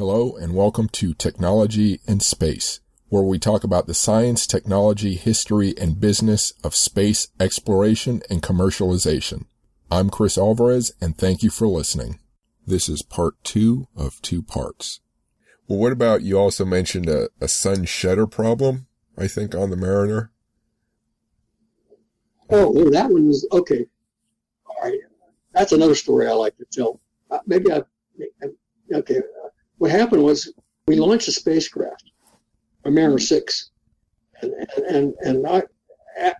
Hello and welcome to Technology in Space, where we talk about the science, technology, history, and business of space exploration and commercialization. I'm Chris Alvarez and thank you for listening. This is part two of two parts. Well, what about you also mentioned a, a sun shutter problem, I think, on the Mariner? Oh, oh, that one was okay. All right, that's another story I like to tell. Uh, maybe I, okay. What happened was we launched a spacecraft, a Mariner hmm. Six, and and and I,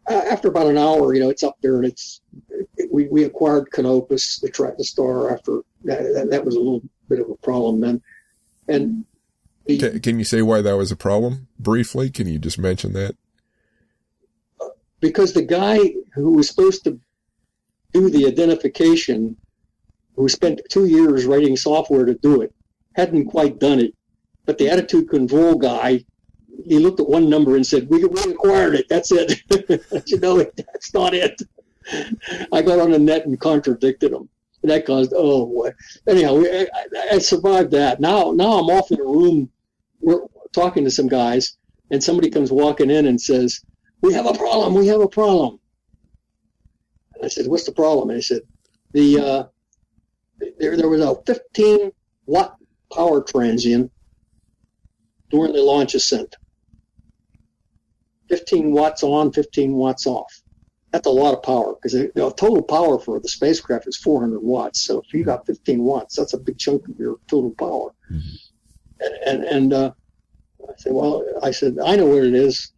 after about an hour, you know, it's up there and it's we, we acquired Canopus, the track the star after that, that, that was a little bit of a problem then, and the, can, can you say why that was a problem briefly? Can you just mention that? because the guy who was supposed to do the identification, who spent two years writing software to do it, hadn't quite done it. But the attitude control guy, he looked at one number and said, "We, we acquired it. That's it." you know, that's not it. I got on the net and contradicted him. And that caused oh boy. Anyhow, I, I survived that. Now, now I'm off in a room. We're talking to some guys, and somebody comes walking in and says, we have a problem. We have a problem. And I said, what's the problem? And he said, the uh, there there was a 15 watt power transient during the launch ascent. 15 watts on, 15 watts off. That's a lot of power because the total power for the spacecraft is 400 watts. So if you got 15 watts, that's a big chunk of your total power. Mm-hmm. And and, and uh, I said, well, I said I know what it is.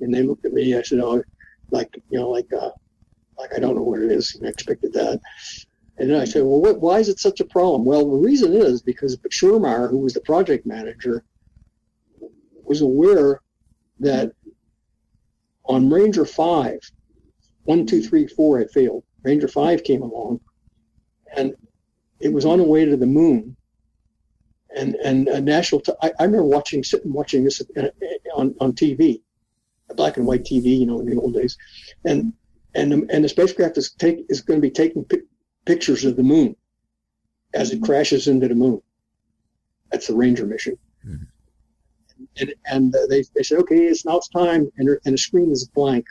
And they looked at me. I said, "Oh, like you know, like uh, like I don't know what it is." I expected that. And then I said, "Well, what, why is it such a problem?" Well, the reason is because Schurmeier, who was the project manager, was aware that on Ranger Five, one, two, three, four had failed. Ranger Five came along, and it was on the way to the moon. And and a national, t- I, I remember watching, sitting watching this on on TV, black and white TV, you know, in the old days, and and and the spacecraft is take is going to be taking pictures of the moon as it crashes into the moon. That's the Ranger mission. Mm-hmm. And, and uh, they, they said, okay, it's now it's time, and, and the screen is blank.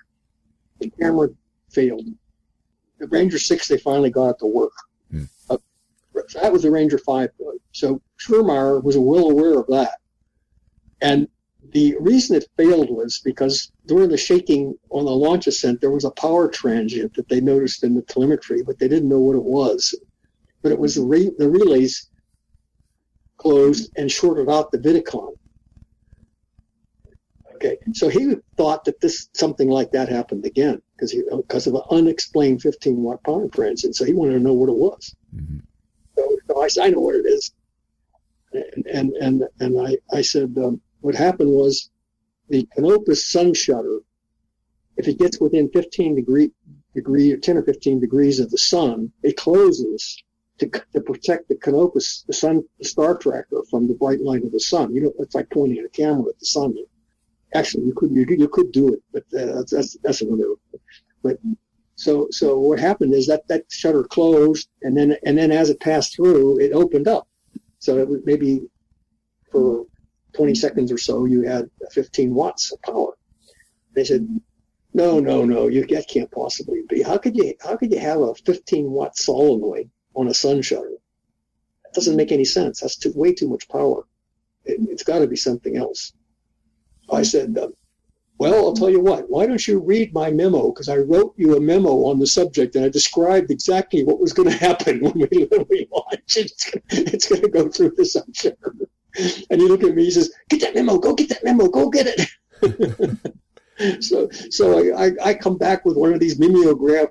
The camera failed. The Ranger 6, they finally got it to work. Mm. Uh, so that was the Ranger 5. So Schurmeier was well aware of that. And the reason it failed was because during the shaking on the launch ascent, there was a power transient that they noticed in the telemetry, but they didn't know what it was. But it was the, re- the relays closed and shorted out the Vidicon. Okay, so he thought that this something like that happened again because because of an unexplained 15 watt power transient. So he wanted to know what it was. Mm-hmm. So, so I said, I know what it is, and and and, and I I said. Um, what happened was the Canopus sun shutter, if it gets within 15 degree, degree 10 or 15 degrees of the sun, it closes to, to protect the Canopus, the sun, the star tracker from the bright light of the sun. You know, it's like pointing a camera at the sun. Actually, you could, you, you could do it, but uh, that's, that's, that's another, but so, so what happened is that that shutter closed and then, and then as it passed through, it opened up. So it was maybe for 20 seconds or so, you had 15 watts of power. They said, no, no, no, you, that can't possibly be. How could you, how could you have a 15 watt solenoid on a sun shutter? That doesn't make any sense. That's too, way too much power. It, has got to be something else. I said, uh, well, I'll tell you what, why don't you read my memo? Because I wrote you a memo on the subject and I described exactly what was going to happen when we, when we launch. It's going to go through the sun shutter. And he looked at me, he says, get that memo, go get that memo, go get it. so so I, I come back with one of these mimeograph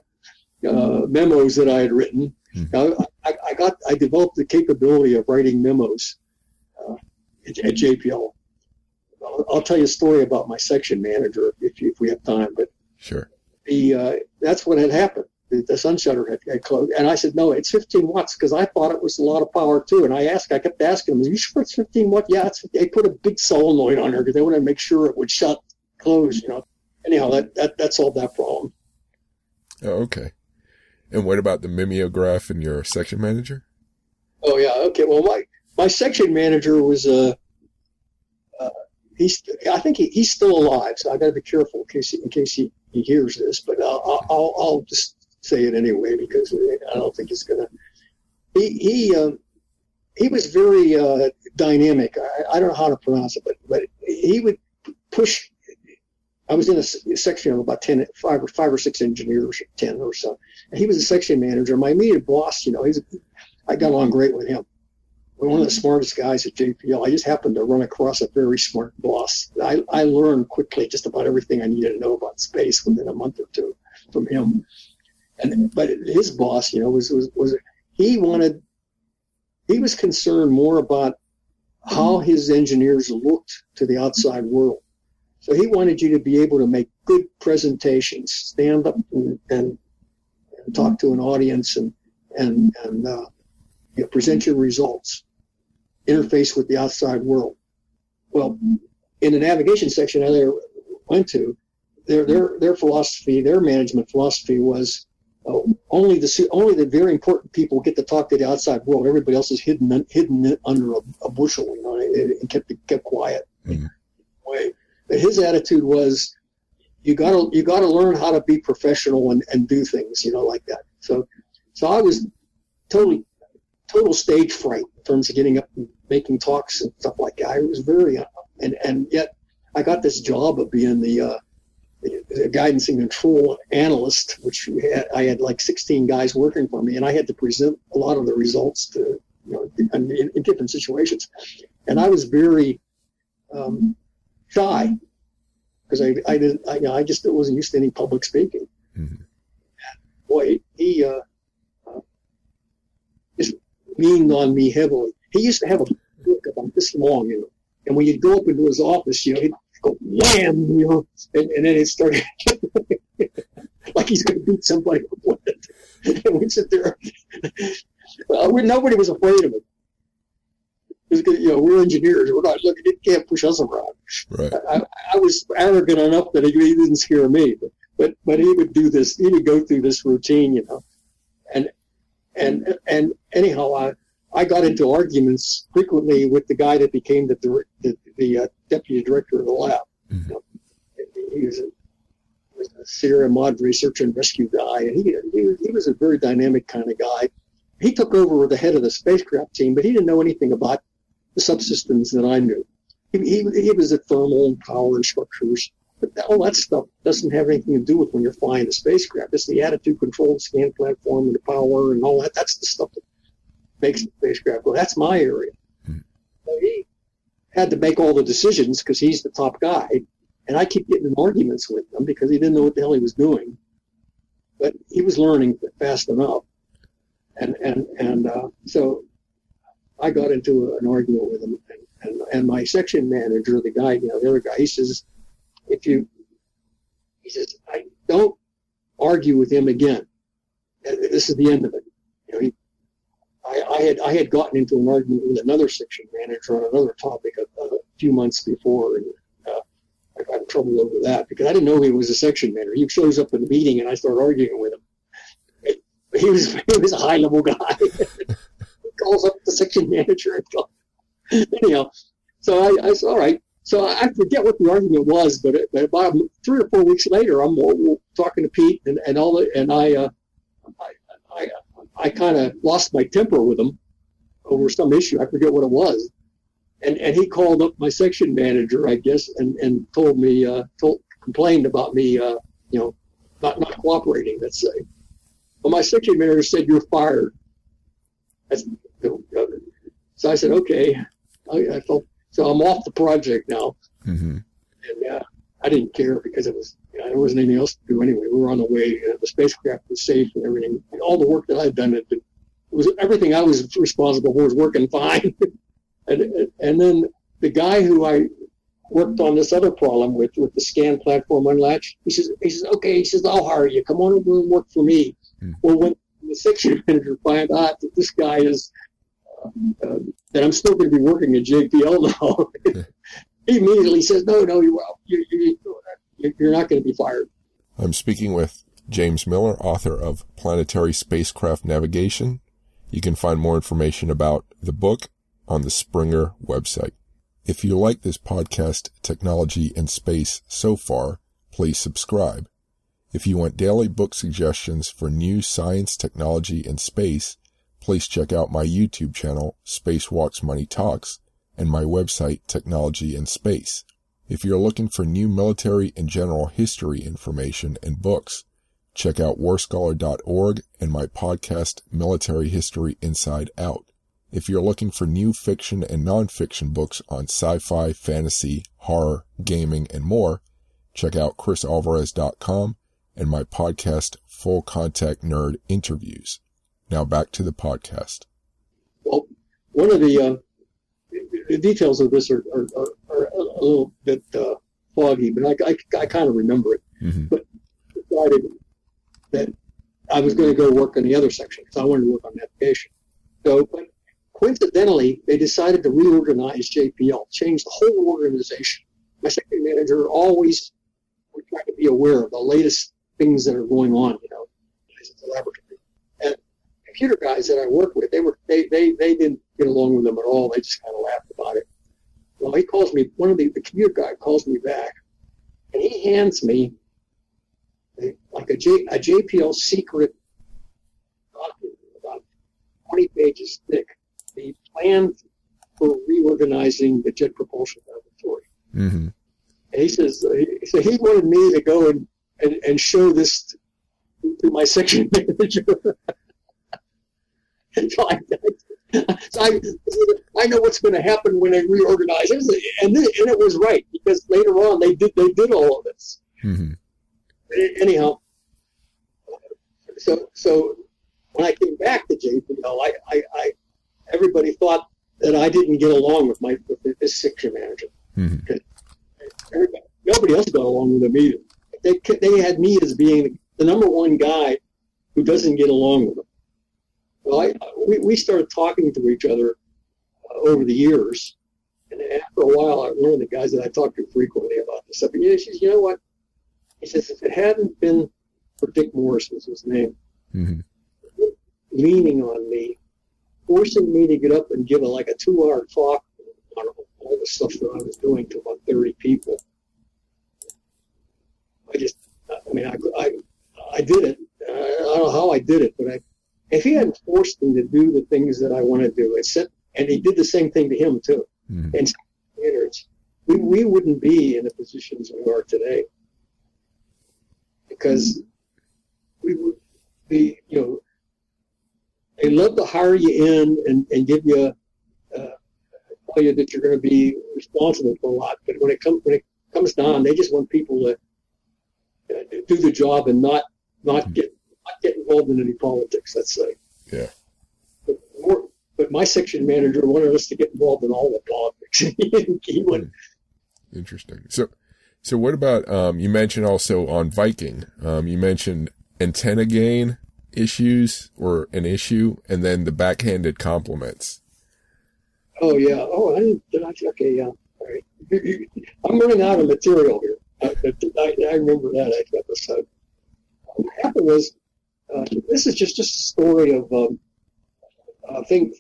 uh, memos that I had written. Mm-hmm. I, I, got I developed the capability of writing memos uh, at, at, JPL. I'll, I'll, tell you a story about my section manager if, you, if we have time. But sure, the uh, that's what had happened the, the sun shutter had, had, closed. And I said, no, it's 15 watts because I thought it was a lot of power too. And I asked, I kept asking them, are you sure it's 15 watts? Yeah, it's, they put a big solenoid on there because they wanted to make sure it would shut, close, you know. Anyhow, that, that, that solved that problem. Oh, okay. And what about the mimeograph and your section manager? Oh yeah, okay. Well, my my section manager was a. Uh, he's. I think he, he's still alive, so I got to be careful in case in case he, he hears this. But I'll, I'll, I'll just say it anyway because I don't think he's gonna. He he uh, he was very uh, dynamic. I, I, don't know how to pronounce it, but but he would push. I was in a section of about 10, five or five or six engineers, ten or so. And he was a section manager. My immediate boss, you know, he's I got along great with him. One of the smartest guys at JPL. I just happened to run across a very smart boss. I, I learned quickly just about everything I needed to know about space within a month or two from him. And but his boss, you know, was was, was he wanted he was concerned more about how his engineers looked to the outside world. So he wanted you to be able to make good presentations, stand up and, and, and talk to an audience and and and uh, you know, present your results, interface with the outside world. Well, in the navigation section I went to, their their their philosophy, their management philosophy was only the only the very important people get to talk to the outside world. Everybody else is hidden hidden under a, a bushel, you know, and kept kept quiet. Mm-hmm. Way. But his attitude was, you gotta you gotta learn how to be professional and, and do things, you know, like that. So, so I was totally total stage fright in terms of getting up and making talks and stuff like that. I was very, uh, and and yet I got this job of being the uh, a guidance and control analyst, which had, I had like 16 guys working for me, and I had to present a lot of the results to, you know, in, in different situations. And I was very um, shy because I, I didn't, I, you know, I just wasn't used to any public speaking. Mm-hmm. Boy, he uh, uh, just leaned on me heavily. He used to have a book about this long, you know, and when you'd go up into his office, you know, he'd go wham, you know, and, and then it started like he's going to beat somebody up with it. And we sit there. Well, we, nobody was afraid of him. You know, we're engineers. We're not looking. It can't push us around. Right. I, I was arrogant enough that he, he didn't scare me, but, but but he would do this. He would go through this routine, you know, and and and anyhow, I I got into arguments frequently with the guy that became the the, the uh, deputy director of the lab. Mm-hmm. You know, he was a, was a Sierra Madre search and rescue guy, and he, he, he was a very dynamic kind of guy. He took over with the head of the spacecraft team, but he didn't know anything about the subsystems that I knew. He, he, he was at thermal and power and structures, but all that stuff doesn't have anything to do with when you're flying the spacecraft. It's the attitude control, scan platform, and the power, and all that. That's the stuff that makes the spacecraft go. That's my area. Hmm. So he had to make all the decisions because he's the top guy. And I keep getting in arguments with him because he didn't know what the hell he was doing. But he was learning fast enough. And, and, and uh, so I got into an argument with him. And, and, and my section manager, the guy, you know, the other guy, he says, if you, he says, I don't argue with him again. This is the end of it. You know, he I, I, had I had gotten into an argument with another section manager on another topic a, a few months before, and uh, I got in trouble over that because I didn't know he was a section manager. He shows up in the meeting, and I start arguing with him. He was he was a high level guy. he calls up the section manager and goes, anyhow. So I, I said, all right. So I forget what the argument was, but, but about three or four weeks later, I'm talking to Pete and, and all the, and I, uh, I, I I kind of lost my temper with him over some issue. I forget what it was. And, and he called up my section manager, I guess, and, and told me, uh, told, complained about me, uh, you know, not, not cooperating, let's say. Well, my section manager said, you're fired. so I said, okay. I, I, felt, so I'm off the project now. Mm-hmm. And uh, I didn't care because it was know, there wasn't anything else to do anyway. We were on the way. Uh, the spacecraft was safe and everything. All the work that I'd done had been was everything I was responsible for was working fine. and and then the guy who I worked on this other problem with with the scan platform unlatch, he says he says okay, he says I'll hire you. Come on over and work for me. Mm. Well, when the section manager found out that this guy is uh, uh, that I'm still going to be working at JPL now. he immediately says, "No, no, you, you, you, you're not going to be fired." I'm speaking with James Miller, author of Planetary Spacecraft Navigation. You can find more information about the book on the Springer website. If you like this podcast, Technology and Space so far, please subscribe. If you want daily book suggestions for new science, technology, and space, please check out my YouTube channel, Spacewalks Money Talks, and my website, Technology and Space. If you're looking for new military and general history information and books, check out warscholar.org and my podcast, Military History Inside Out. If you're looking for new fiction and nonfiction books on sci-fi, fantasy, horror, gaming, and more, check out chrisalvarez.com and my podcast, Full Contact Nerd Interviews. Now back to the podcast. Well, one of the, uh, the details of this are, are, are, are a little bit uh, foggy, but I, I, I kind of remember it. Mm-hmm. But decided that I was going to go work in the other section because I wanted to work on navigation. So, but coincidentally, they decided to reorganize JPL, change the whole organization. My second manager always would try to be aware of the latest things that are going on, you know, at the laboratory. And computer guys that I work with, they were they they, they didn't get along with them at all. They just kind of laughed about it. Well, he calls me. One of the the computer guy calls me back, and he hands me a, like a, J, a JPL secret document about 20 pages thick. The plan for reorganizing the Jet Propulsion Laboratory. Mm-hmm. And he says, he, so he wanted me to go and and, and show this to my section manager. so, I, so I, I know what's going to happen when they reorganize, and and it was right because later on they did they did all of this. Mm-hmm. Anyhow, so so when I came back to JPL, I, I, I everybody thought that I didn't get along with my with this section manager. Mm-hmm. Nobody else got along with him either they they had me as being the number one guy who doesn't get along with them. Well, I, we, we started talking to each other uh, over the years. And after a while, one of the guys that I talked to frequently about this stuff, and he says, you know what? He says, if it hadn't been for Dick Morris, was his name, mm-hmm. leaning on me, forcing me to get up and give a, like a two-hour talk on all the stuff that I was doing to about 30 people, I just, I mean, I, I, I did it. I don't know how I did it, but I, if he hadn't forced me to do the things that I want to do, it and he did the same thing to him too. Mm-hmm. And standards, we, we wouldn't be in the positions we are today because we would be, you know, they love to hire you in and, and give you, uh, tell you that you're going to be responsible for a lot. But when it comes when it comes down, they just want people to do the job and not not mm-hmm. get not get involved in any politics. Let's say. Yeah. But, more, but my section manager wanted us to get involved in all the politics. he would. Hmm. Interesting. So, so what about um, you mentioned also on Viking? Um, you mentioned antenna gain issues or an issue, and then the backhanded compliments. Oh yeah. Oh, I didn't. Okay, yeah. All right. I'm running out of material here. I, I, remember that episode. What happened was, uh, this is just, just a story of um, I think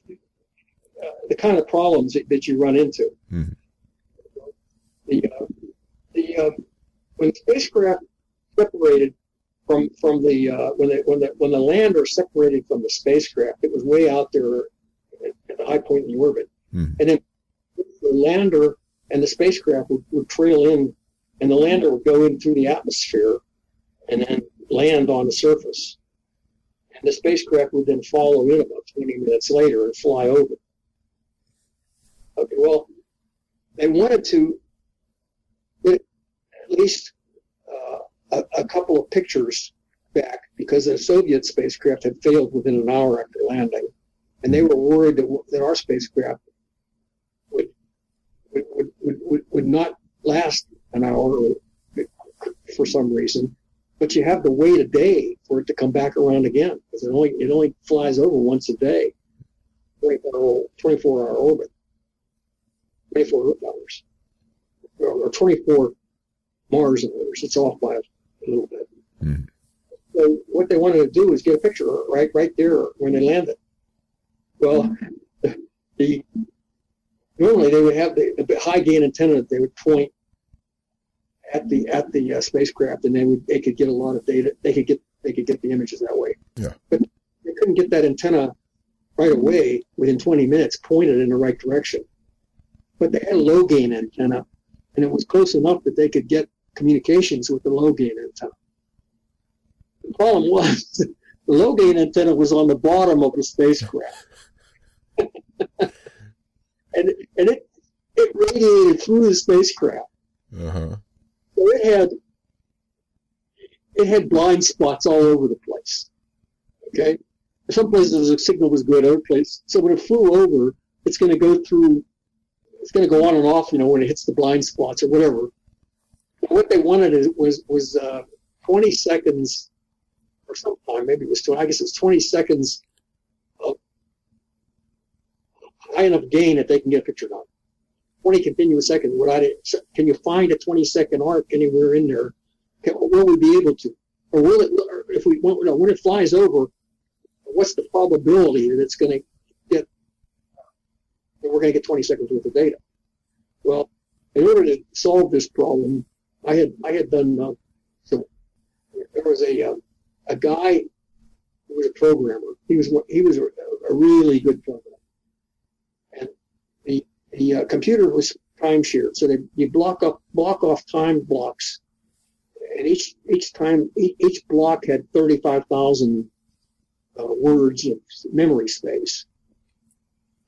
uh, the kind of problems that, that you run into. Mm-hmm. The uh, the um, when the spacecraft separated from from the uh, when the when the when the lander separated from the spacecraft, it was way out there at, at the high point in the orbit, mm-hmm. and then the lander and the spacecraft would, would trail in and the lander would go in through the atmosphere and then land on the surface. The spacecraft would then follow in about 20 minutes later and fly over. Okay, well, they wanted to get at least uh, a, a, couple of pictures back because the Soviet spacecraft had failed within an hour after landing. And they were worried that, that our spacecraft would, would, would, would, would not last an hour for some reason, but you have to wait a day for it to come back around again because it only it only flies over once a day, 24 24 hour orbit, 24 hours, or 24 Mars hours. It's off by a little bit. Mm. So what they wanted to do is get a picture right right there when they landed. Well, the normally they would have the, the high gain antenna that they would point at the at the uh, spacecraft, and they would they could get a lot of data. They could get they could get the images that way. Yeah. But they couldn't get that antenna right away within 20 minutes, pointed in the right direction. But they had a low gain antenna, and it was close enough that they could get communications with the low gain antenna. The problem was the low gain antenna was on the bottom of the spacecraft. and and it it radiated through the spacecraft. Uh-huh. It had it had blind spots all over the place. Okay, some places the signal was good, other places. So when it flew over, it's going to go through. It's going to go on and off, you know, when it hits the blind spots or whatever. What they wanted was was uh, 20 seconds, or sometime maybe it was 20. I guess it was 20 seconds of high enough gain that they can get a picture done. 20 continuous seconds. What I can you find a 20 second arc anywhere in there? Can, will we be able to, or will it? Or if we when, when it flies over, what's the probability that it's going to get? That we're going to get 20 seconds worth of data. Well, in order to solve this problem, I had I had done uh. There was a uh, a guy who was a programmer. He was he was a, a really good programmer, the uh, computer was time shared, so they you block up block off time blocks, and each each time each, block had thirty five thousand uh, words of memory space,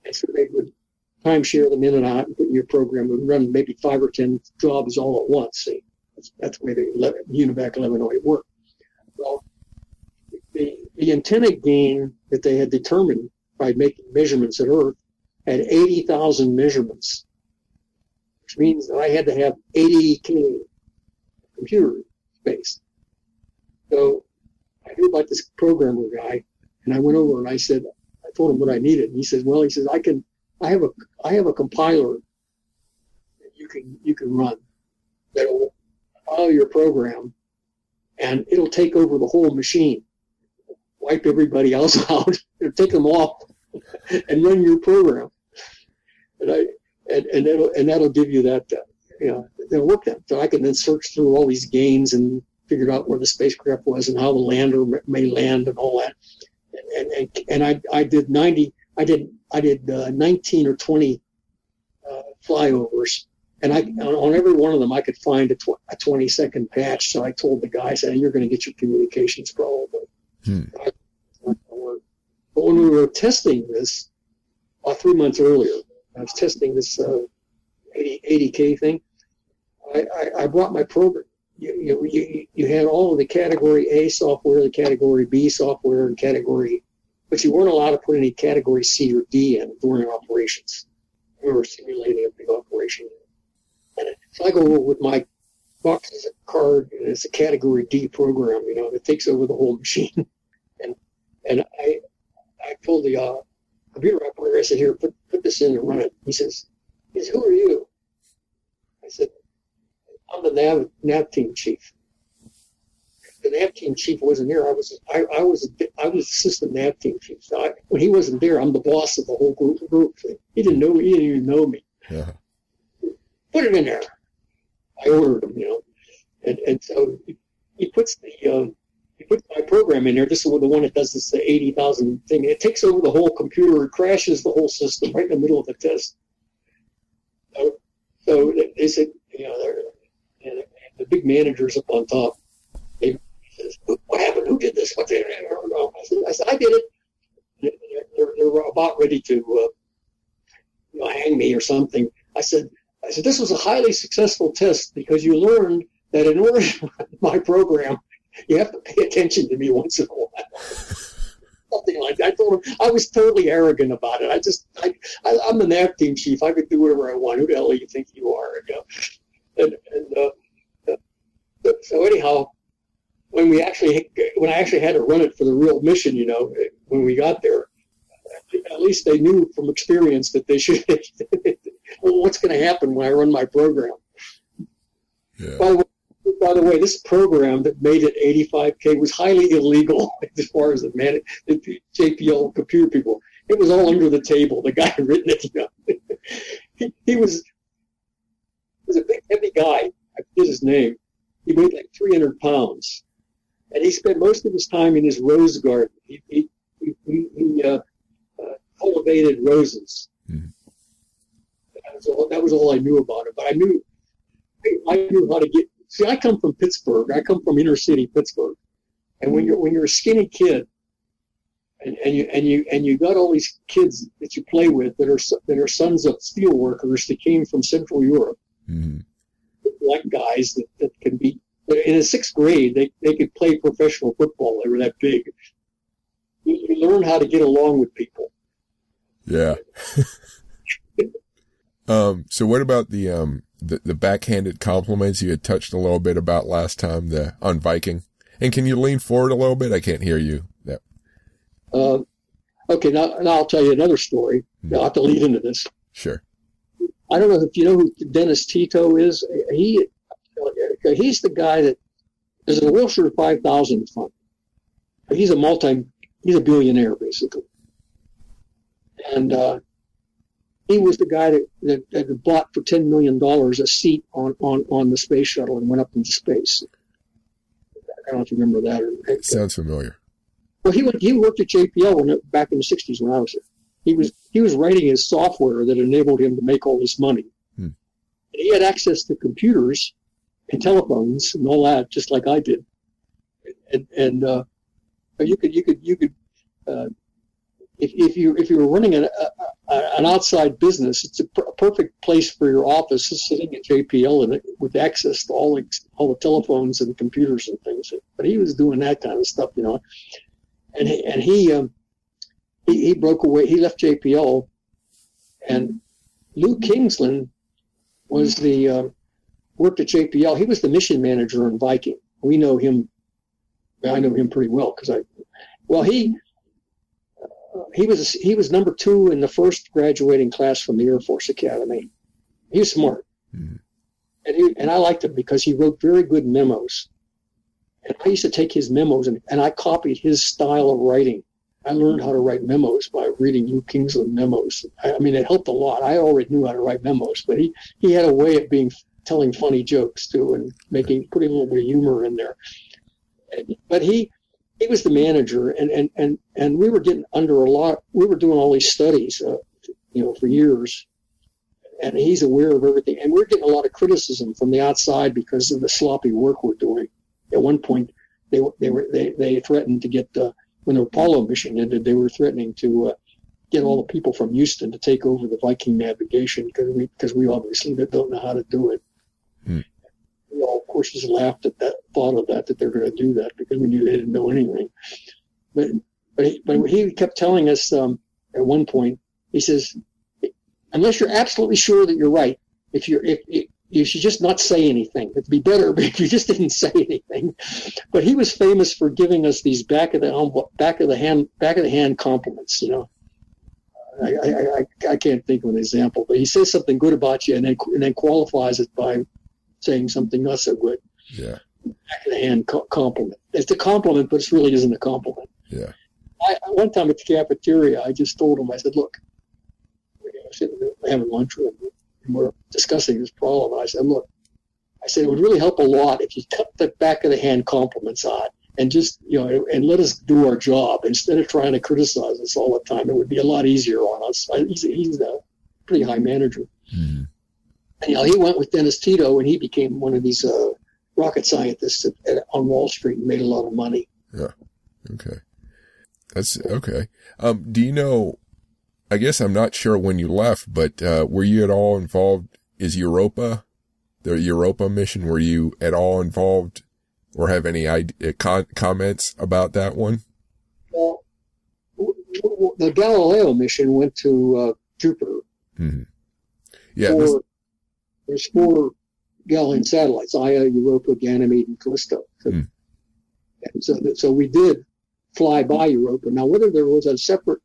and so they would time share them in and out and put in your program and run maybe five or ten jobs all at once. See, that's, that's the way the UNIVAC 1108 worked. Well, the, the antenna gain that they had determined by making measurements at Earth had 80,000 measurements, which means that I had to have 80K computer space. So I knew about this programmer guy, and I went over and I said, I told him what I needed. And he says, well, he says, I can, I have a, I have a compiler that you can, you can run that'll compile your program and it'll take over the whole machine, wipe everybody else out, take them off and run your program. And I, and, and that'll, and that'll give you that, uh, you know, that'll work that. So I can then search through all these gains and figure out where the spacecraft was and how the lander may land and all that. And, and, and I, I did 90, I did, I did uh, 19 or 20 uh, flyovers and I on every one of them I could find a, tw- a 20 second patch. So I told the guy, "saying you're going to get your communications probably." Hmm. But when we were testing this, about three months earlier, I was testing this uh, 80, k thing. I, I, I, brought my program. You, you, you had all of the category A software, the category B software, and category, but you weren't allowed to put any category C or D in during operations. We were simulating a big operation. And so I go with my box as a card, and it's a category D program, you know, that takes over the whole machine. and and I I told the uh, computer operator, I said, here, put, put this in and run it. He says, he says, who are you? I said, I'm the nav, nav team chief. The nav team chief wasn't here. I was I, I was I was assistant nav team chief. So I, when he wasn't there, I'm the boss of the whole group. group. He didn't know me. He didn't even know me. Yeah put it in there. I ordered him, you know, and and so he puts the um, he puts my program in there. This is the one that does this the eighty thousand thing. It takes over the whole computer. It crashes the whole system right in the middle of the test. So, so they said, you know, they're, and the big managers up on top. They says, "What happened? Who did this? What did I don't know." I said, "I, said, I did it." They're, they're about ready to uh, you know, hang me or something. I said, I said, this was a highly successful test because you learned that in order to run my program, you have to pay attention to me once in a while. Something like that. I told him I was totally arrogant about it. I just, I, I, am the nav team chief. I could do whatever I want. Who the hell do you think you are? You know? And, and uh, uh, so anyhow, when we actually, when I actually had to run it for the real mission, you know, when we got there, at least they knew from experience that they should well, what's going to happen when I run my program? Yeah. By, the way, by the way, this program that made it 85K was highly illegal as far as the, man, the JPL computer people. It was all under the table. The guy had written it, you know. he, he was he was a big heavy guy. I forget his name. He weighed like 300 pounds, and he spent most of his time in his rose garden. He he he, he uh, uh, cultivated roses. Mm-hmm. That, was all, that was all I knew about him. But I knew I knew how to get. See, I come from Pittsburgh. I come from inner city Pittsburgh, and when you're when you're a skinny kid, and, and you and you and you got all these kids that you play with that are that are sons of steel workers that came from Central Europe, mm-hmm. black guys that, that can be in the sixth grade they, they could play professional football. They were that big. You, you learn how to get along with people. Yeah. um. So what about the um the, the backhanded compliments you had touched a little bit about last time the on Viking? And can you lean forward a little bit? I can't hear you. Yeah. Uh, okay, now, now I'll tell you another story. Mm. I'll have to lead into this. Sure. I don't know if you know who Dennis Tito is. He he's the guy that is a Wilshire 5000 fund. He's a multi, he's a billionaire basically. And uh, he was the guy that, that, that, bought for $10 million a seat on, on, on the space shuttle and went up into space. I don't know if you remember that. Or, Sounds familiar. Well, he went, he worked at JPL when, back in the 60s when I was there. He was, he was writing his software that enabled him to make all this money. Hmm. he had access to computers and telephones and all that, just like I did. And, and uh, you could, you could, you could, uh, if, if you if you were running an, a, an outside business, it's a, pr- perfect place for your office, sitting at JPL and with access to all the, all the telephones and computers and things. But he was doing that kind of stuff, you know. And he, and he um, he, he broke away. He left JPL, and Lou Kingsland was the uh, worked at JPL. He was the mission manager on Viking. We know him. I know him pretty well because I. Well, he he was he was number two in the first graduating class from the Air Force Academy. He was smart, mm-hmm. and he, and I liked him because he wrote very good memos. And I used to take his memos and, and I copied his style of writing. I learned how to write memos by reading Lou Kingsland memos. I, I mean, it helped a lot. I already knew how to write memos, but he, he had a way of being telling funny jokes too and making putting a little bit of humor in there. But he he was the manager, and and and and we were getting under a lot. We were doing all these studies, uh, you know, for years, and he's aware of everything. And we're getting a lot of criticism from the outside because of the sloppy work we're doing. At one point, they they were they they threatened to get uh, when the Apollo mission ended, they were threatening to uh, get all the people from Houston to take over the Viking navigation because we because we obviously don't know how to do it. We all, of course, just laughed at that thought of that, that they're going to do that because we knew they didn't know anything. But, but, he, but he kept telling us um, at one point, he says, unless you're absolutely sure that you're right, if you're, if, if you should just not say anything. It'd be better if you just didn't say anything. But he was famous for giving us these back of the back of the hand back of the hand compliments. You know, I, I, I, I can't think of an example, but he says something good about you and then and then qualifies it by saying something not so good. Yeah. Back of the hand compliment. It's a compliment, but it really isn't a compliment. Yeah. I, one time at the cafeteria, I just told him, I said, look, we're having lunch with him, and we're discussing this problem. And I said, look, I said, it would really help a lot if you cut the back of the hand compliments out and just, you know, and let us do our job instead of trying to criticize us all the time. It would be a lot easier on us. He's, he's a pretty high manager. Mm-hmm you know, he went with Dennis Tito, and he became one of these uh, rocket scientists at, at, on Wall Street and made a lot of money. Yeah. Okay. That's okay. Um, do you know? I guess I'm not sure when you left, but uh, were you at all involved? Is Europa, the Europa mission, were you at all involved, or have any idea, con- comments about that one? Well, the Galileo mission went to uh, Jupiter. Mm-hmm. Yeah. For, there's four Galilean satellites, Io, Europa, Ganymede, and Callisto. So, mm. so, so we did fly by Europa. Now, whether there was a separate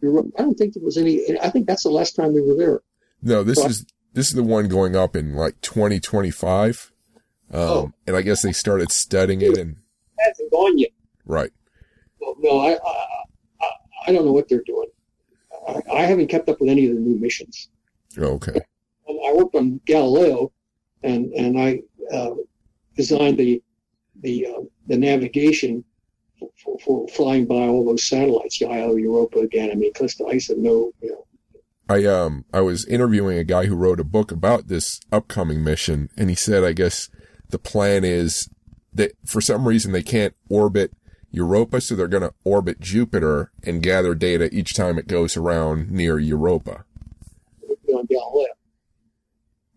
Europa, I don't think there was any. I think that's the last time we were there. No, this so is this is the one going up in like 2025. Um, oh. and I guess they started studying it and hasn't gone yet. Right. No, no I, I, I don't know what they're doing. I, I haven't kept up with any of the new missions. Okay. I worked on Galileo, and and I uh, designed the the uh, the navigation for, for, flying by all those satellites, Io, Europa, Ganymede, Callisto, ISA, no, you know. I um I was interviewing a guy who wrote a book about this upcoming mission, and he said, I guess the plan is that for some reason they can't orbit Europa, so they're going to orbit Jupiter and gather data each time it goes around near Europa.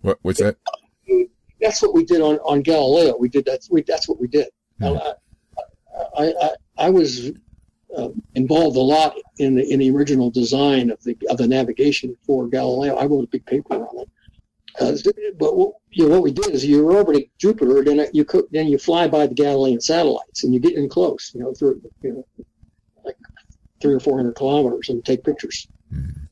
What? What's that? That's what we did on, on Galileo. We did that. We, that's what we did. Hmm. I, I, I was uh, involved a lot in the in the original design of the of the navigation for Galileo. I wrote a big paper on it. Uh, but what, you know, what we did is you orbiting Jupiter, then you could, then you fly by the Galilean satellites, and you get in close, you know, through you know, like three or four hundred kilometers, and take pictures. Mm-hmm.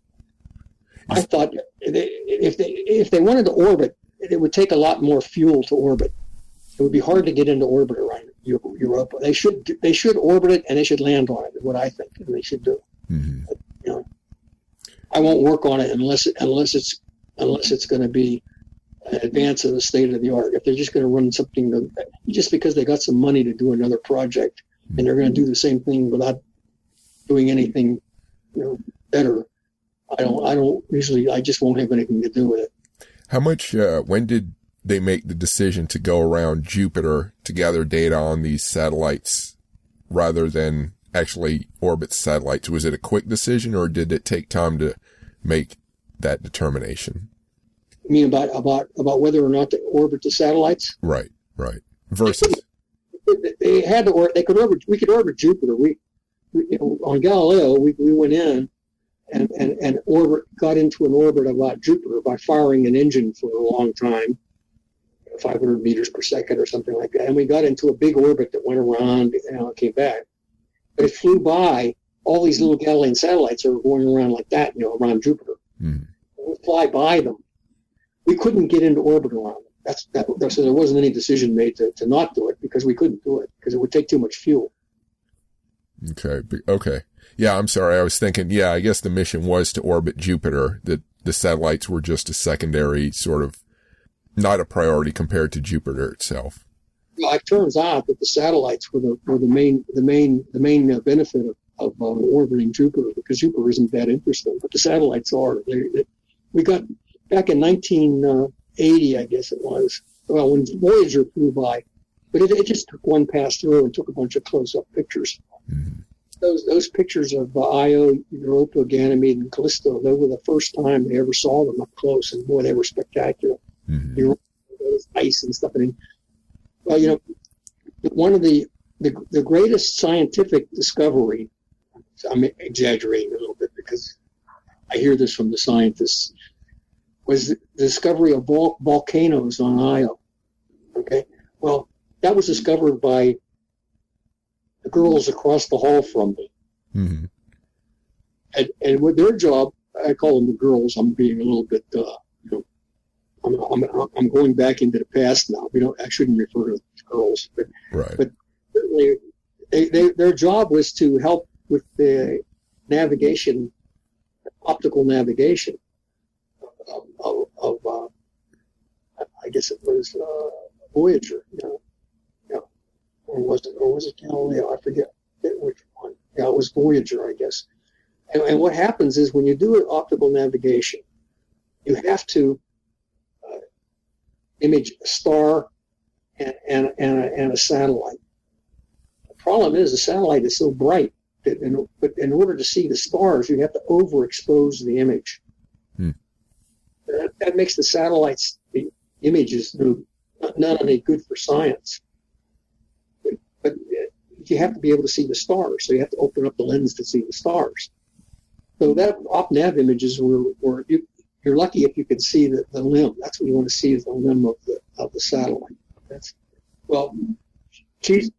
I thought if they if they wanted to orbit, it would take a lot more fuel to orbit. It would be hard to get into orbit around Europa. They should they should orbit it and they should land on it. Is what I think they should do. Mm-hmm. But, you know, I won't work on it unless unless it's unless it's going to be an advance of the state of the art. If they're just going to run something to, just because they got some money to do another project and they're going to do the same thing without doing anything, you know, better. I don't. I don't usually. I just won't have anything to do with it. How much? Uh, when did they make the decision to go around Jupiter to gather data on these satellites rather than actually orbit satellites? Was it a quick decision or did it take time to make that determination? You mean about, about, about whether or not to orbit the satellites? Right, right. Versus. They had to, or they could orbit, we could orbit Jupiter. We, we you know, on Galileo, we, we went in and, and, and orbit, got into an orbit about Jupiter by firing an engine for a long time 500 meters per second or something like that. And we got into a big orbit that went around and came back. But it flew by. All these little Galilean satellites are going around like that, you know, around Jupiter. Mm. We fly by them. We couldn't get into orbit around them. That's that. So there wasn't any decision made to, to not do it because we couldn't do it because it would take too much fuel. Okay. Okay. Yeah. I'm sorry. I was thinking. Yeah. I guess the mission was to orbit Jupiter. That the satellites were just a secondary sort of not a priority compared to Jupiter itself. Well, it turns out that the satellites were the were the main the main the main uh, benefit of, of um, orbiting Jupiter because Jupiter isn't that interesting, but the satellites are. They, they, we got back in 1980, I guess it was. Well, when Voyager flew by, but it, it just took one pass through and took a bunch of close-up pictures. Mm-hmm. Those those pictures of uh, Io, Europa, Ganymede, and Callisto, they were the first time they ever saw them up close, and boy, they were spectacular. Mm-hmm. You know, ice and stuff. And well, you know, one of the, the the greatest scientific discovery. I'm exaggerating a little bit because I hear this from the scientists. Was the discovery of vol- volcanoes on Io. Okay, well, that was discovered by the girls across the hall from me. Mm-hmm. And, and with their job, I call them the girls. I'm being a little bit uh, I'm, I'm, I'm going back into the past now. We don't. I shouldn't refer to girls, but right. but certainly, they, they, their job was to help with the navigation, optical navigation of, of, of uh, I guess it was uh, Voyager, you know, or was it or was it Galileo? I forget which one. Yeah, it was Voyager, I guess. And, and what happens is when you do an optical navigation, you have to image a star and, and, and, a, and a satellite. The problem is the satellite is so bright that in, but in order to see the stars, you have to overexpose the image. Hmm. That, that, makes the satellites, the images, not, not only good for science, you have to be able to see the stars. So you have to open up the lens to see the stars. So that op-nav images were, were you, you're lucky if you can see the, the limb. That's what you want to see is the limb of the of the satellite. That's well, she's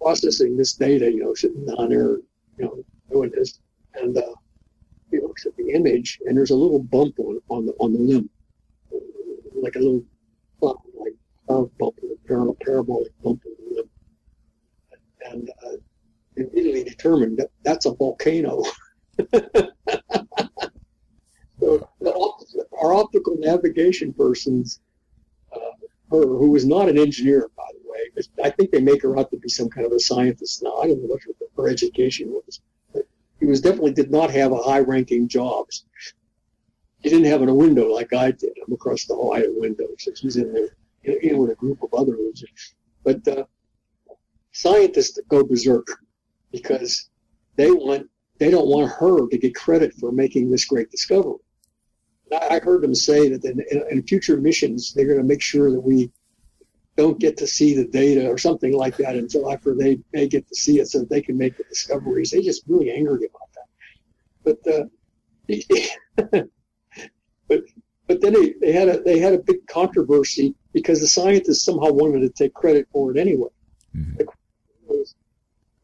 processing this data, you know, sitting down there, you know, doing this, and uh, he looks at the image, and there's a little bump on on the on the limb, like a little bump, like cloud bump, a parabolic, bump on and uh, immediately determined that that's a volcano. So our optical navigation person's uh, her, who was not an engineer, by the way. I think they make her out to be some kind of a scientist now. I don't know what her, her education was. But he was definitely did not have a high-ranking job. He didn't have a window like I did. I'm across the hall. I had a window, so he's in there, in with a group of others. But uh, scientists go berserk because they want they don't want her to get credit for making this great discovery. I heard them say that in, in future missions, they're going to make sure that we don't get to see the data or something like that until after they, they get to see it so that they can make the discoveries. They just really angry about that. But, uh, but, but then they, they had a, they had a big controversy because the scientists somehow wanted to take credit for it anyway. Mm-hmm.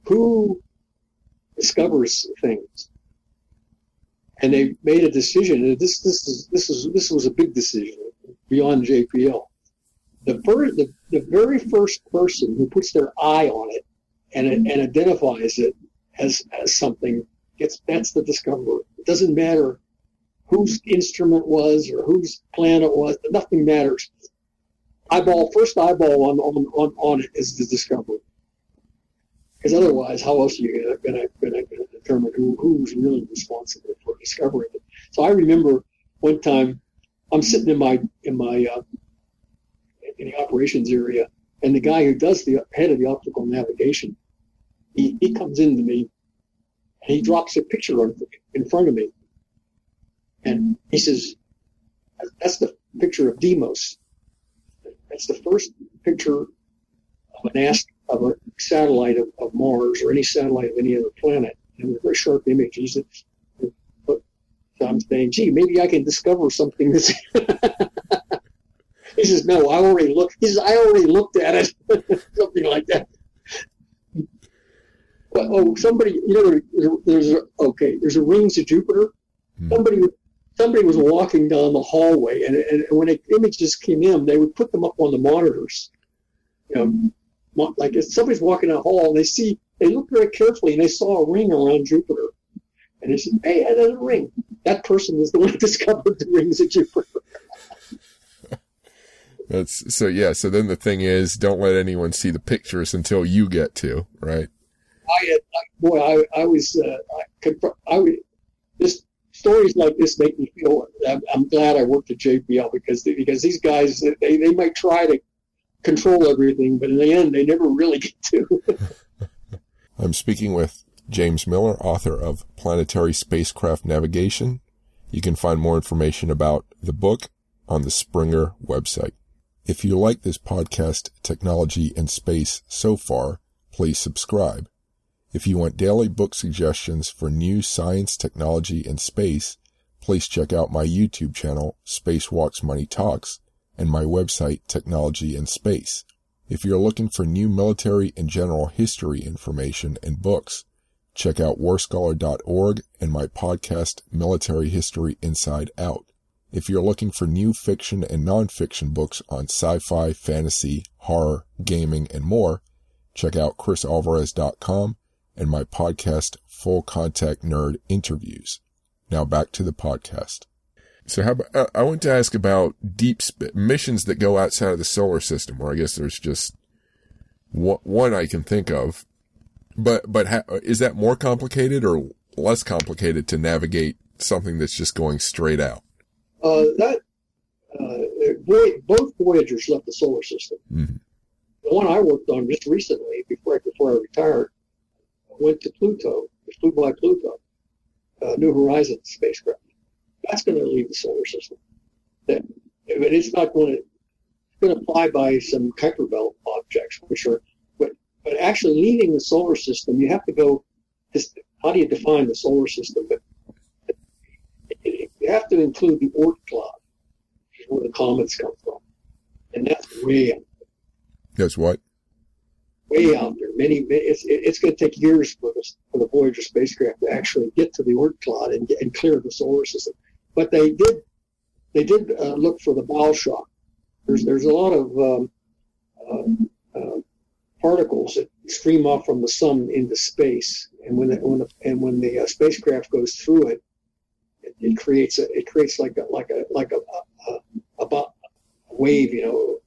Who discovers things? and they made a decision. This this is this is this was a big decision beyond JPL. The first, the, the very first person who puts their eye on it and and mm-hmm. identifies it as as something gets that's the discoverer. It doesn't matter whose instrument was or whose plan it was. Nothing matters. Eyeball first eyeball on on on, on it is the discoverer. Because otherwise, how else are you going to determine who, who's really responsible for discovering it? So I remember one time I'm sitting in my in my uh, in the operations area, and the guy who does the head of the optical navigation, he, he comes into me, and he drops a picture in front of me, and he says, "That's the picture of Deimos. That's the first picture of an ast- of a satellite of, of, Mars or any satellite of any other planet. And a very sharp images. Said, but I'm saying, gee, maybe I can discover something that's. he says, no, I already looked. He says, I already looked at it. something like that. But, oh, somebody, you know, there's a, okay, there's a rings of Jupiter. Hmm. Somebody somebody was walking down the hallway, and, and when the images came in, they would put them up on the monitors. You know, like if somebody's walking down a hall and they see, they look very carefully and they saw a ring around Jupiter. And they said, hey, there's a ring. That person was the one who discovered the rings of Jupiter. That's so yeah. So then the thing is, don't let anyone see the pictures until you get to right. I had boy, I I was uh, I, I was this stories like this make me feel. I'm, I'm glad I worked at JPL because because these guys they they might try to control everything, but in the end, they never really get to. I'm speaking with James Miller, author of Planetary Spacecraft Navigation. You can find more information about the book on the Springer website. If you like this podcast, Technology and Space so far, please subscribe. If you want daily book suggestions for new science, technology, and space, please check out my YouTube channel, Spacewalks Money Talks, and my website, Technology and Space. If you're looking for new military and general history information and books, check out warscholar.org and my podcast, Military History Inside Out. If you're looking for new fiction and nonfiction books on sci-fi, fantasy, horror, gaming, and more, check out chrisalvarez.com and my podcast, Full Contact Nerd Interviews. Now back to the podcast. So how about, uh, I want to ask about deep sp- missions that go outside of the solar system, where I guess there's just one, one I can think of. But, but is that more complicated or less complicated to navigate something that's just going straight out? Uh, that, uh, both Voyagers left the solar system. Mm-hmm. The one I worked on just recently, before, before I retired, went to Pluto, flew by Pluto, uh, New Horizons spacecraft that's going to leave the solar system. That, but it's not going to it's going to fly by some Kuiper Belt objects for sure. But but actually leaving the solar system, you have to go. How do you define the solar system? But you have to include the Oort cloud, where the comets come from, and that's way out. That's what way out there. Many, it's, it's going to take years for the, for the Voyager spacecraft to actually get to the Oort cloud and, and clear the solar system. But they did they did uh, look for the bow shock. There's there's a lot of um, uh, uh, particles that stream off from the sun into space, and when the, when the, and when the uh, spacecraft goes through it, it it, creates a it creates like a like a like a a, a, a wave. You know,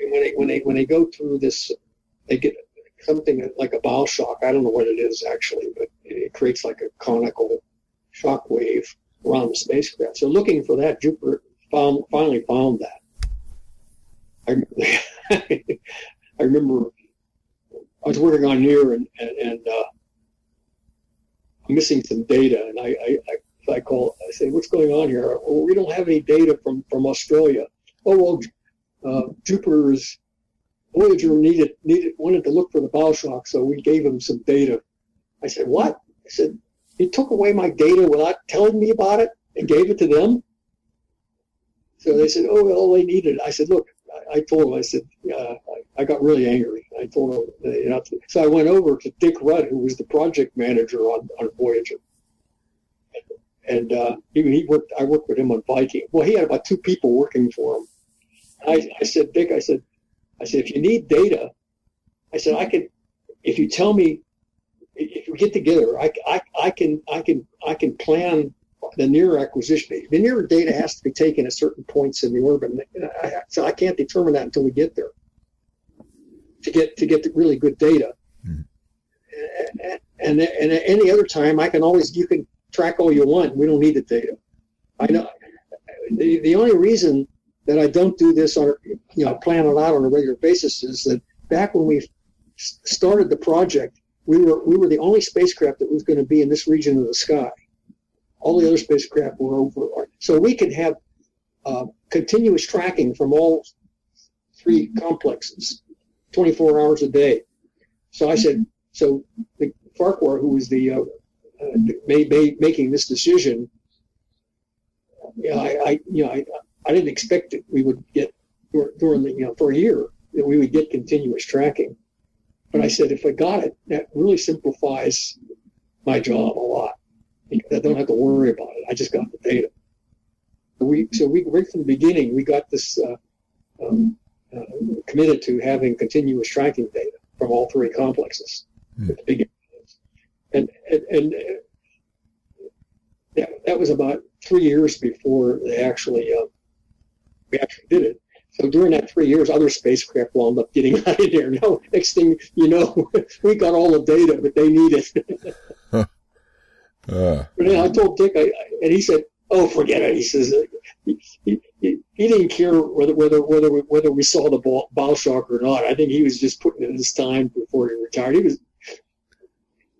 And when they when they when they go through this, they get something like a bow shock. I don't know what it is actually, but it creates like a conical shock wave around the spacecraft. So looking for that, Jupiter found, finally found that. I, I remember I was working on NEAR and, and, and uh, missing some data, and I, I, I, I call, I say, what's going on here? Well, we don't have any data from, from Australia. Oh, well, uh, Jupiter's Voyager needed, needed, wanted to look for the bow shock, so we gave him some data. I said, what? I said, he took away my data without telling me about it and gave it to them. So they said, oh, well, they needed it. I said, look, I, told them, I said, uh, I, got really angry. I told them, you know, so I went over to Dick Rudd, who was the project manager on, on Voyager. And uh, he, worked, I worked with him on Viking. Well, he had about two people working for him. I, I said, Dick, I said, I said, if you need data, I said, I can, if you tell me, get together, I, I, I can, I can, I can plan the NEAR acquisition. The NEAR data has to be taken at certain points in the urban. So I can't determine that until we get there to get, to get the really good data. Mm-hmm. And, and, and at any other time, I can always, you can track all you want. We don't need the data. I know the, the only reason that I don't do this on, you know, plan it out on a regular basis is that back when we started the project, we were we were the only spacecraft that was going to be in this region of the sky. All the other spacecraft were over, so we could have uh, continuous tracking from all three complexes, 24 hours a day. So I said, so the Farquhar, who was the uh, uh, made, made, making this decision, yeah, I, I you know, I, I didn't expect that we would get during the you know for a year that we would get continuous tracking. But I said if I got it, that really simplifies my job a lot. I don't have to worry about it. I just got the data. We so we right from the beginning we got this uh, um, uh, committed to having continuous tracking data from all three complexes mm. the. And and, and uh, that, that was about three years before they actually uh, we actually did it. So during that three years, other spacecraft wound up getting out of there. Now, next thing you know, we got all the data, but they need it. uh. But I told Dick, I, and he said, "Oh, forget it." He says he, he, he, didn't care whether whether whether we, whether we saw the ball, bow shock or not. I think he was just putting in his time before he retired. He was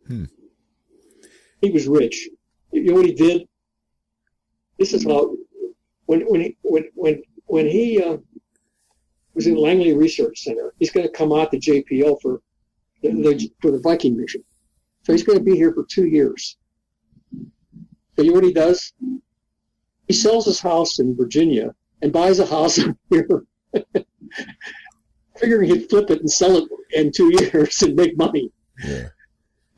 hmm. he was rich. You know what he did? This is how when when he, when when when he uh, was in Langley Research Center, he's going to come out to JPL for the, the, for the Viking mission. So he's going to be here for two years. So you know what he does? He sells his house in Virginia and buys a house here, figuring he'd flip it and sell it in two years and make money. Yeah.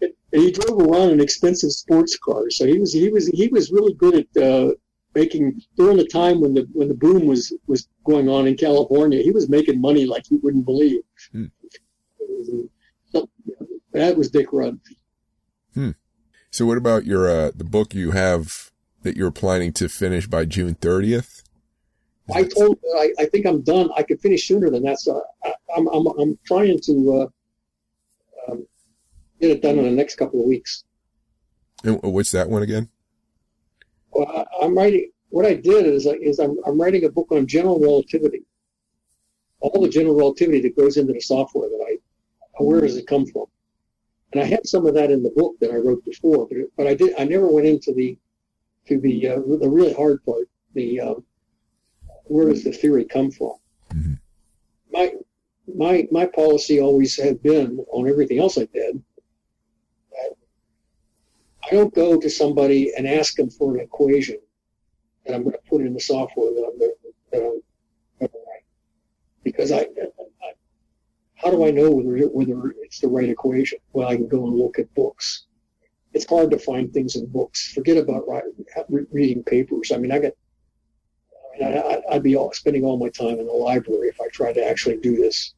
And he drove around in expensive sports cars, so he was he was he was really good at uh, making during the time when the when the boom was was going on in California, he was making money like you wouldn't believe. Hmm. So, that was Dick Rudd. Hmm. So, what about your uh, the book you have that you're planning to finish by June 30th? I told I, I think I'm done. I could finish sooner than that. So I, am I'm, I'm I'm trying to uh, um, get it done in the next couple of weeks. And what's that one again? Well, I'm writing. What I did is, is I'm, I'm writing a book on general relativity. All the general relativity that goes into the software that I, where does it come from? And I had some of that in the book that I wrote before, but but I did I never went into the to the uh, the really hard part. The um, where does the theory come from? Mm-hmm. My my my policy always had been on everything else I did I don't go to somebody and ask them for an equation that I'm going to put in the software that I'm going to, write. Because I, I, how do I know whether, whether it's the right equation? Well, I can go and look at books. It's hard to find things in books. Forget about writing, reading papers. I mean, I got, I mean, I, I'd be all, spending all my time in the library if I tried to actually do this.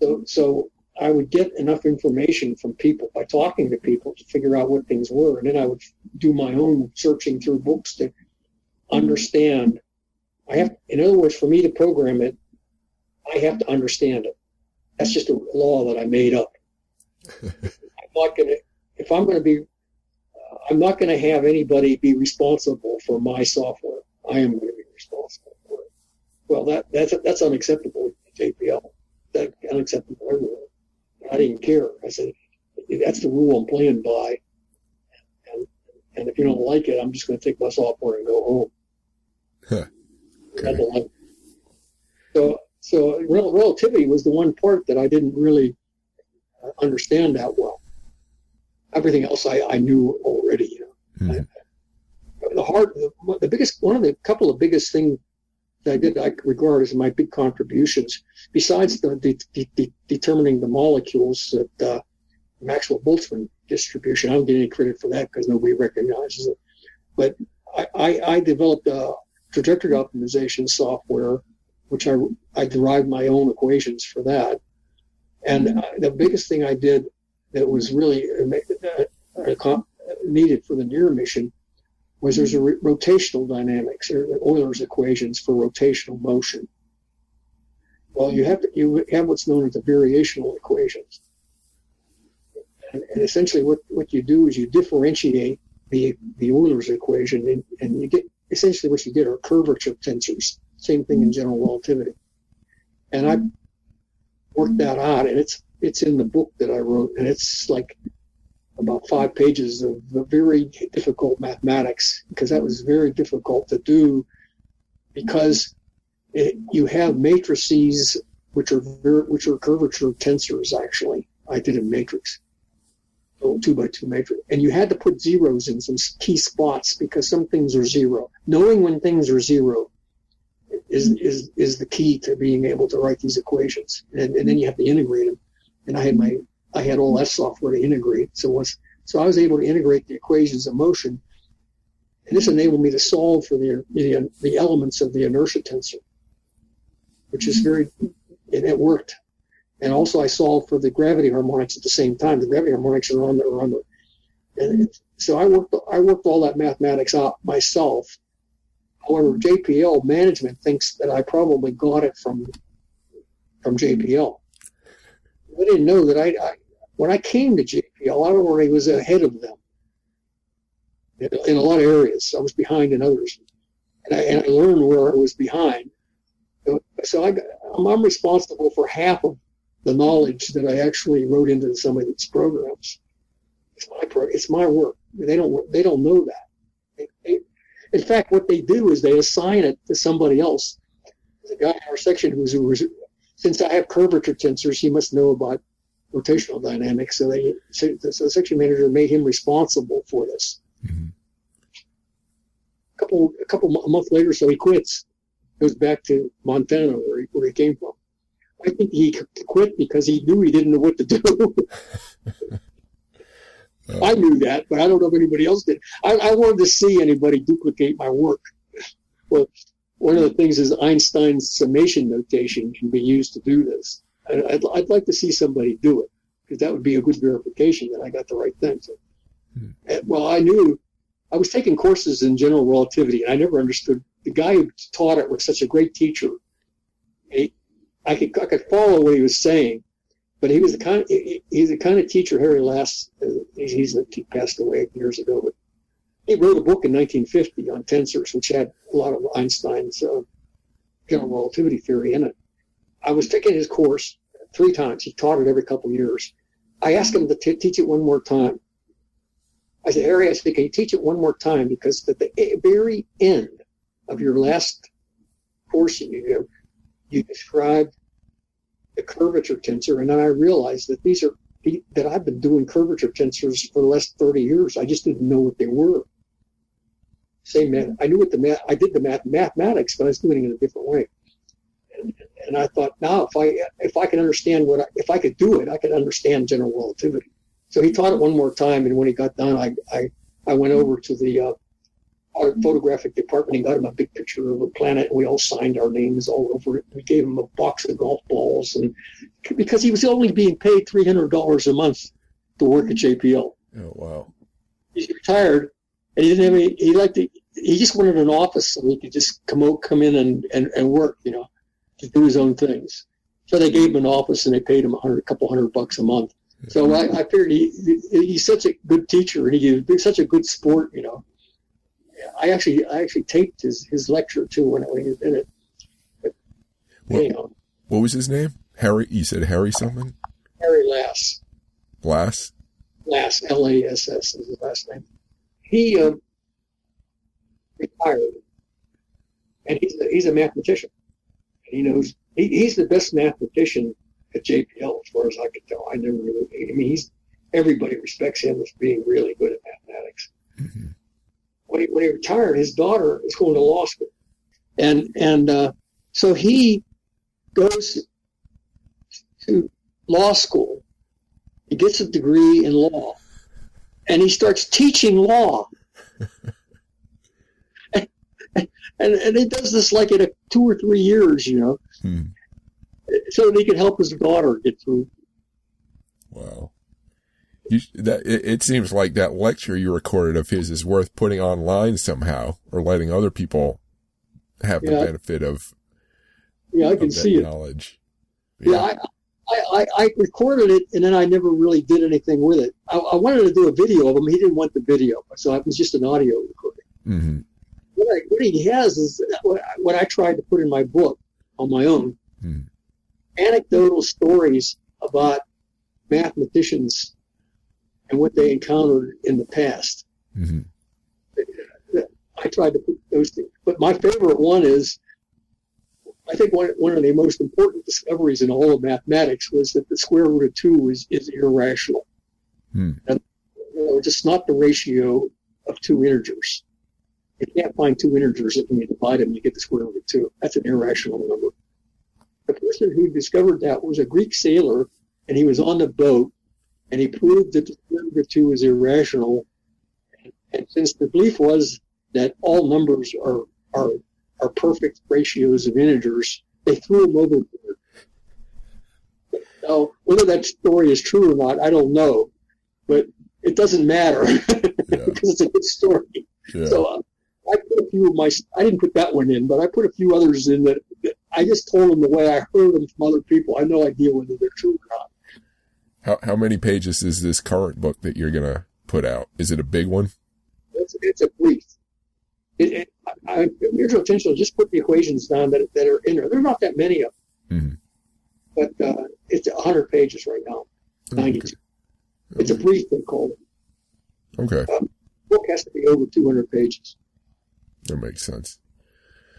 So, so I would get enough information from people by talking to people to figure out what things were, and then I would do my own searching through books to understand. I have, in other words, for me to program it, I have to understand it. That's just a law that I made up. I'm not going to, if I'm going to be, uh, I'm not going to have anybody be responsible for my software. I am going to be responsible for it. Well, that that's that's unacceptable with JPL. That's unacceptable everywhere. I didn't care. I said, that's the rule I'm playing by. And, and if you don't like it, I'm just going to take my software and go home. Huh. Okay. So, so relativity was the one part that I didn't really uh, understand that well. Everything else I, I knew already. You know. Mm-hmm. I, the hard, the, the biggest, one of the couple of biggest things I did I regard as my big contributions, besides the, the, the determining the molecules that uh, Maxwell Boltzmann distribution. I don't get any credit for that because nobody recognizes it. But I, I, I developed a trajectory optimization software, which I, I derived my own equations for that. And the biggest thing I did that was really uh, uh, needed for the NEAR mission was there's a rotational dynamics or Euler's equations for rotational motion. Well, you have to, you have what's known as the variational equations. And, and essentially what, what you do is you differentiate the, the Euler's equation and, and you get essentially what you get are curvature tensors. Same thing in general relativity. And I worked that out and it's it's in the book that I wrote and it's like about five pages of very difficult mathematics because that was very difficult to do because it, you have matrices which are which are curvature tensors actually. I did a matrix, a two by two matrix, and you had to put zeros in some key spots because some things are zero. Knowing when things are zero is is is the key to being able to write these equations, and, and then you have to integrate them. And I had my I had all that software to integrate. So once, so I was able to integrate the equations of motion, and this enabled me to solve for the the, the elements of the inertia tensor, which is very, and it worked. And also I solved for the gravity harmonics at the same time. The gravity harmonics are on the, are on the and it, so I worked I worked all that mathematics out myself. However, JPL management thinks that I probably got it from from JPL. I didn't know that I, I when I came to JPL, I already was ahead of them in a lot of areas. I was behind in others, and I, and I learned where I was behind. So I, I'm responsible for half of the knowledge that I actually wrote into some of these programs. It's my pro, it's my work. They don't they don't know that. They, they, in fact, what they do is they assign it to somebody else. There's a guy in our section who's a, since I have curvature tensors, he must know about rotational dynamics. So they, so the section manager made him responsible for this. Mm-hmm. A couple, a couple a month later, so he quits. Goes back to Montana, where he, where he came from. I think he quit because he knew he didn't know what to do. I knew that, but I don't know if anybody else did. I, I wanted to see anybody duplicate my work. Well, one of the things is Einstein's summation notation can be used to do this. I'd, I'd like to see somebody do it because that would be a good verification that I got the right thing. So, hmm. well, I knew I was taking courses in general relativity, and I never understood the guy who taught it was such a great teacher. He, I could I could follow what he was saying, but he was the kind of, he, he's the kind of teacher Harry Lass. Uh, he's, he's he passed away years ago, but he wrote a book in 1950 on tensors, which had a lot of Einstein's uh, general relativity theory in it. I was taking his course three times. He taught it every couple of years. I asked him to t- teach it one more time. I said, Harry, I said, can you teach it one more time? Because at the very end of your last course you you described the curvature tensor, and then I realized that these are that I've been doing curvature tensors for the last 30 years. I just didn't know what they were. Same math. I knew what the math. I did the math mathematics, but I was doing it in a different way and I thought, now if I if I can understand what I, if I could do it, I could understand general relativity. So he taught it one more time, and when he got done, I I, I went over to the uh, photographic department and got him a big picture of a planet. And we all signed our names all over it. We gave him a box of golf balls, and because he was only being paid three hundred dollars a month to work at JPL. Oh wow! He's retired, and he didn't have any. He liked to. He just wanted an office so he could just come out, come in and, and, and work. You know, to do his own things. So they gave him an office and they paid him a hundred, a couple hundred bucks a month. So I, I figured he, he, he's such a good teacher and he's such a good sport. You know, I actually I actually taped his his lecture too when, when he did it. But, What- you know, What was his name? Harry. You said Harry something. Harry Lass. Lass. Lass, L A S S is his last name. He uh, retired, and he's a, he's a mathematician. He knows he, he's the best mathematician at JPL as far as I can tell. I never really. I mean, he's everybody respects him as being really good at mathematics. Mhm. When he when he retired, his daughter is going to law school, and and uh, so he goes to law school. He gets a degree in law, and he starts teaching law. and, and he does this like in a two or three years, you know, Hmm. so that he can help his daughter get through. Wow. You, that it, it seems like that lecture you recorded of his is worth putting online somehow, or letting other people have the benefit of, Yeah, I can see it. knowledge. Yeah, I, I, I, I recorded it and then I never really did anything with it. I, I wanted to do a video of him. He didn't want the video, so it was just an audio recording. hmm What, I, what he has is what I- tried to put in my book on my own Hmm. anecdotal stories about mathematicians and what they encountered in the past. hmm I tried to put those things. But my favorite one is, I think one, one of the most important discoveries in all of mathematics was that the square root of two is, is irrational. Hmm. And, you know, it's just not the ratio of two integers. You can't find two integers that when you divide them, you get the square root of two. That's an irrational number. The person who discovered that was a Greek sailor, and he was on the boat, and he proved that the square root of two is irrational. And since the belief was that all numbers are are are perfect ratios of integers, they threw him overboard. Now, whether that story is true or not, I don't know, but it doesn't matter because it's a good story. Yeah. So uh, I put a few of my, I didn't put that one in, but I put a few others in that, that I just told them the way I heard them from other people. I have no idea whether they're true or not. How how many pages is this current book that you're gonna put out? Is it a big one? It's, it's a brief. It, it, I, I, mutual attention just put the equations down that, that are in there. There are not that many of them, Mhm. but uh, it's 100 pages right now. 92. It's a brief, they call it. Okay, book has to be over 200 pages. that makes sense.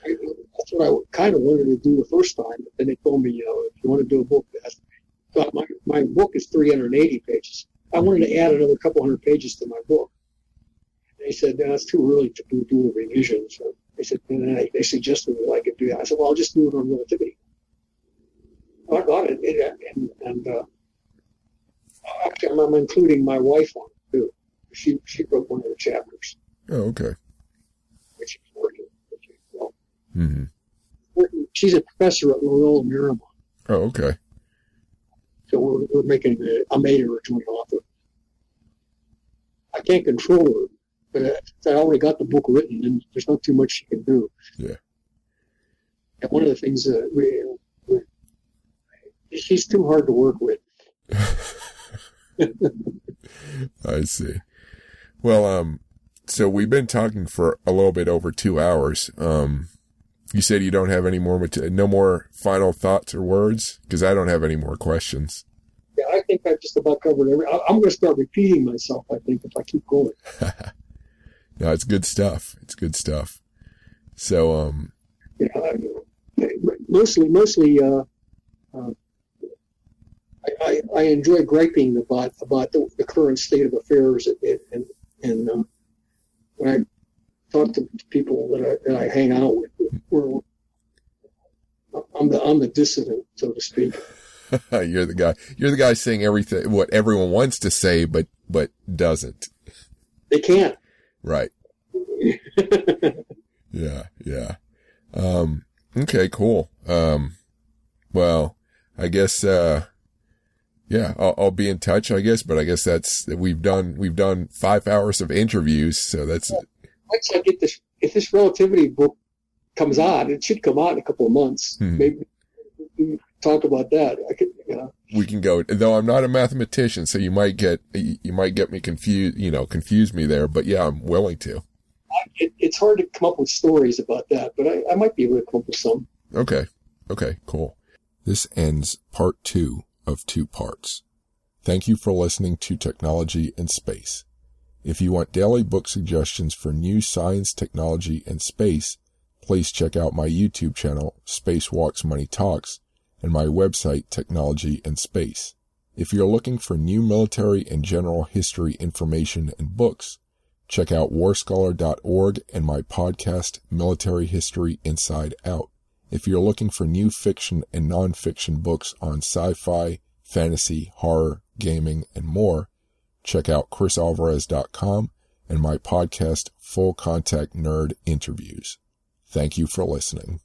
I, that's what I kind of wanted to do the first time, but then they told me, you know, if you want to do a book, that's, so my, my book is 380 pages. I wanted to add another couple hundred pages to my book. They said, no, it's too early to do, do a revision. So they said, and then they, suggested that I could do that. I said, well, I'll just do it on relativity. I got it, it and, and uh, actually, I'm, I'm including my wife on it too. She she wrote one of the chapters, Oh, okay. which is working. Which is, well, hmm. She's a professor at Loyola Marymount. Oh, okay. So we're, we're making, a, I made her a joint author. I can't control her, but I, I already got the book written and there's not too much she can do. Yeah. And one of the things that we, we she's too hard to work with. I see. Well, um, so we've been talking for a little bit over two hours. Um, you said you don't have any more, no more final thoughts or words? Cause I don't have any more questions. Yeah, I think I've just about covered every, I'm going to start repeating myself, I think, if I keep going. No, it's good stuff. It's good stuff. So, um, I, mostly, mostly, uh, uh, I, I, I enjoy griping about about the, the current state of affairs, and and, and um, when I talk to people that I, that I hang out with, we're, I'm the I'm the dissident, so to speak. you're the guy, you're the guy saying everything, what everyone wants to say, but, but doesn't. They can't. Right. Yeah, yeah. Um, okay, cool. Um, well, I guess, uh, Yeah, I'll, I'll, be in touch, I guess. But I guess that's we've done we've done five hours of interviews, so that's. Once I get this, if this relativity book comes out, it should come out in a couple of months. Hmm. Maybe talk about that. I could, you know. We can go. Though I'm not a mathematician, so you might get you might get me confused. You know, confuse me there. But yeah, I'm willing to. It, it's hard to come up with stories about that, but I, I might be able to come up with some. Okay. Okay. Cool. This ends part two of two parts. Thank you for listening to Technology and Space. If you want daily book suggestions for new science, technology, and space, please check out my YouTube channel, Spacewalks Money Talks, and my website, Technology and Space. If you're looking for new military and general history information and books, check out warscholar.org and my podcast, Military History Inside Out. If you're looking for new fiction and nonfiction books on sci-fi, fantasy, horror, gaming, and more, check out chrisalvarez.com and my podcast, Full Contact Nerd Interviews. Thank you for listening.